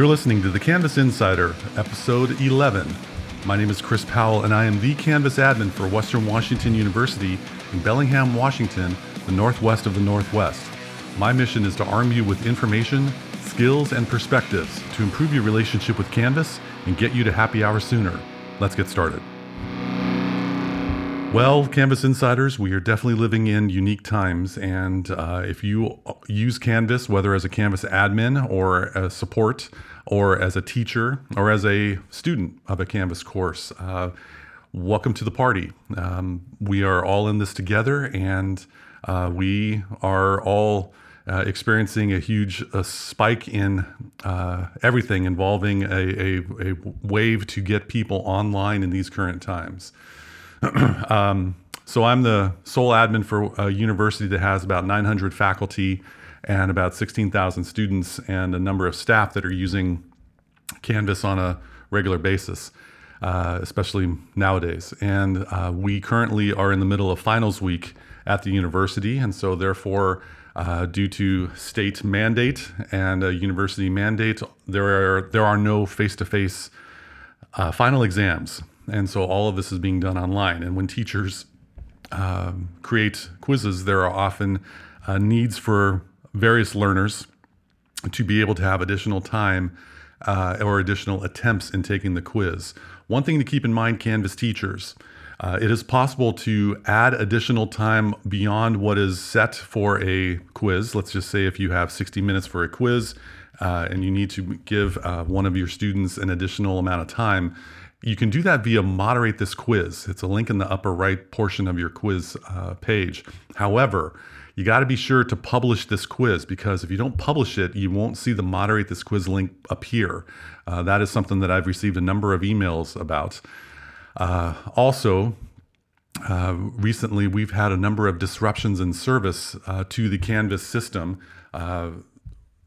You're listening to the Canvas Insider, episode 11. My name is Chris Powell, and I am the Canvas admin for Western Washington University in Bellingham, Washington, the northwest of the Northwest. My mission is to arm you with information, skills, and perspectives to improve your relationship with Canvas and get you to happy hour sooner. Let's get started. Well, Canvas Insiders, we are definitely living in unique times. And uh, if you use Canvas, whether as a Canvas admin or a support, or as a teacher, or as a student of a Canvas course, uh, welcome to the party. Um, we are all in this together, and uh, we are all uh, experiencing a huge uh, spike in uh, everything involving a, a, a, wave to get people online in these current times. um, so I'm the sole admin for a university that has about 900 faculty and about 16,000 students and a number of staff that are using Canvas on a regular basis, uh, especially nowadays. And uh, we currently are in the middle of finals week at the university, and so therefore, uh, due to state mandate and university mandate, there are there are no face-to-face uh, final exams. And so all of this is being done online. And when teachers um, create quizzes, there are often uh, needs for various learners to be able to have additional time uh, or additional attempts in taking the quiz. One thing to keep in mind, Canvas teachers, uh, it is possible to add additional time beyond what is set for a quiz. Let's just say if you have 60 minutes for a quiz uh, and you need to give uh, one of your students an additional amount of time, you can do that via Moderate This Quiz. It's a link in the upper right portion of your quiz uh, page. However, you got to be sure to publish this quiz because if you don't publish it, you won't see the Moderate This Quiz link appear. Uh, that is something that I've received a number of emails about. Uh, also, uh, recently we've had a number of disruptions in service uh, to the Canvas system uh,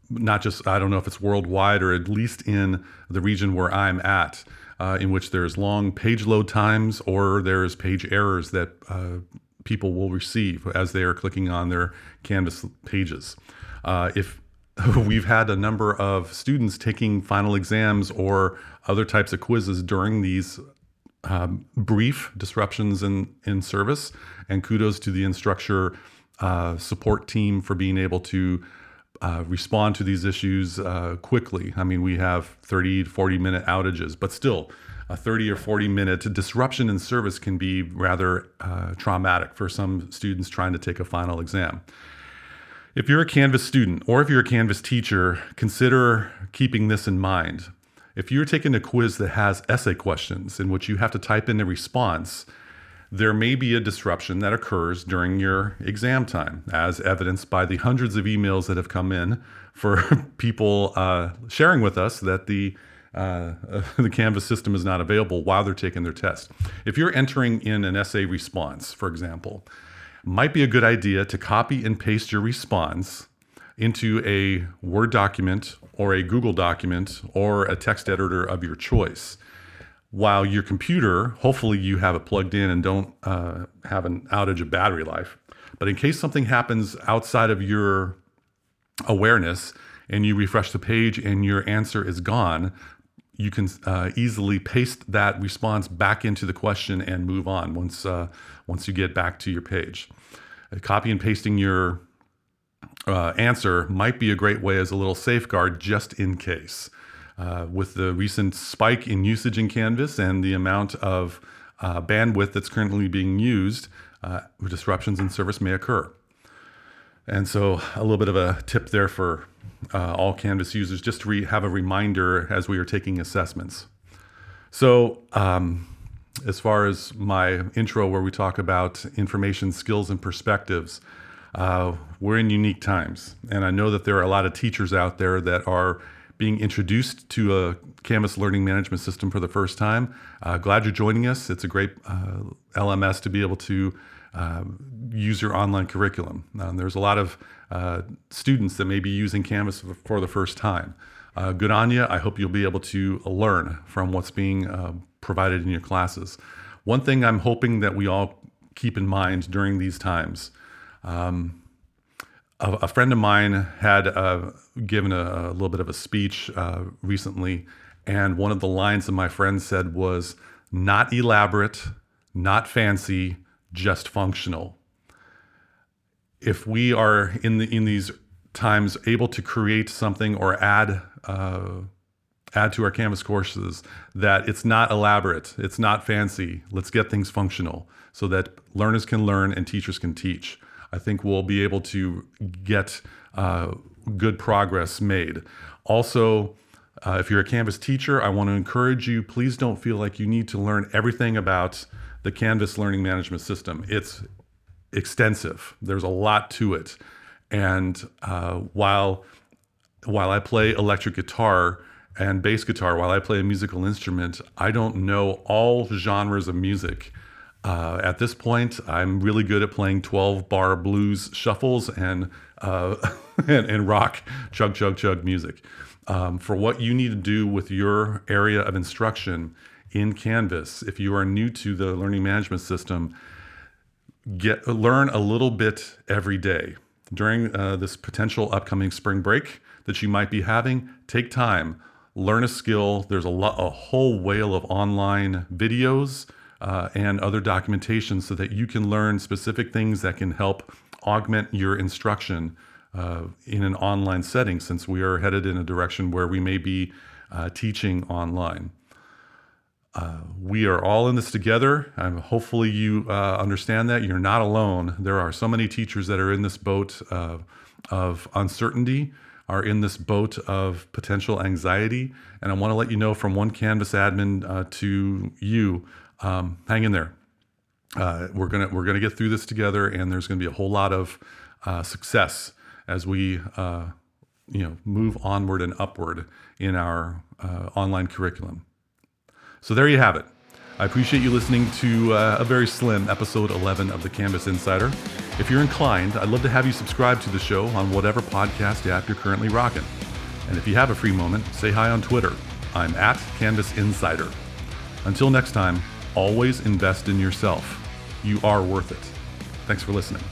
not just I don't know if it's worldwide or at least in the region where I'm at uh, in which there's long page load times or there's page errors that uh, people will receive as they are clicking on their Canvas pages. Uh, if we've had a number of students taking final exams or other types of quizzes during these um, brief disruptions in, in service, and kudos to the Instructure uh, support team for being able to uh, respond to these issues uh, quickly. I mean, we have 30 to 40 minute outages, but still, a 30 or 40 minute disruption in service can be rather uh, traumatic for some students trying to take a final exam. If you're a Canvas student or if you're a Canvas teacher, consider keeping this in mind. If you're taking a quiz that has essay questions in which you have to type in a response, there may be a disruption that occurs during your exam time, as evidenced by the hundreds of emails that have come in for people uh, sharing with us that the uh, the Canvas system is not available while they're taking their test. If you're entering in an essay response, for example, might be a good idea to copy and paste your response into a Word document or a Google document or a text editor of your choice while your computer, hopefully you have it plugged in and don't uh, have an outage of battery life. But in case something happens outside of your awareness and you refresh the page and your answer is gone, you can uh, easily paste that response back into the question and move on once uh, once you get back to your page. Uh, copy and pasting your uh, answer might be a great way as a little safeguard just in case. Uh, with the recent spike in usage in Canvas and the amount of uh, bandwidth that's currently being used, disruptions in service may occur. And so, a little bit of a tip there for uh, all Canvas users just to re- have a reminder as we are taking assessments. So, um, as far as my intro, where we talk about information, skills, and perspectives, uh, we're in unique times. And I know that there are a lot of teachers out there that are being introduced to a Canvas learning management system for the first time. Uh, glad you're joining us. It's a great uh, LMS to be able to uh, use your online curriculum. Um, there's a lot of uh, students that may be using Canvas for the first time. Uh, good on you. I hope you'll be able to learn from what's being uh, provided in your classes. One thing I'm hoping that we all keep in mind during these times. Um, a, a friend of mine had uh, given a, a, little bit of a speech uh, recently, and one of the lines that my friend said was, "Not elaborate, not fancy, just functional." If we are in the in these times able to create something or add uh, add to our Canvas courses that it's not elaborate, it's not fancy. Let's get things functional so that learners can learn and teachers can teach. I think we'll be able to get uh, good progress made. Also, uh, if you're a Canvas teacher, I want to encourage you please don't feel like you need to learn everything about the Canvas learning management system. It's extensive, there's a lot to it. And uh, while while I play electric guitar and bass guitar, while I play a musical instrument, I don't know all genres of music. Uh, at this point, I'm really good at playing 12 bar blues shuffles and, uh, and, and, rock chug, chug, chug music. Um, for what you need to do with your area of instruction in Canvas, if you are new to the learning management system, get learn a little bit every day during uh, this potential upcoming spring break that you might be having, take time, learn a skill. There's a, lot, a whole whale of online videos uh, and other documentation so that you can learn specific things that can help augment your instruction uh, in an online setting since we are headed in a direction where we may be uh, teaching online. Uh, we are all in this together. Um, hopefully, you uh, understand that you're not alone. There are so many teachers that are in this boat uh, of uncertainty, are in this boat of potential anxiety. And I want to let you know from one Canvas admin uh, to you um, hang in there. Uh, we're gonna we're gonna get through this together, and there's gonna be a whole lot of uh, success as we you know move onward and upward in our online curriculum. So there you have it. I appreciate you listening to uh, a very slim episode 11 of the Canvas Insider. If you're inclined, I'd love to have you subscribe to the show on whatever podcast app you're currently rocking. And if you have a free moment, say hi on Twitter. I'm at Canvas Insider. Until next time, always invest in yourself. You are worth it. Thanks for listening.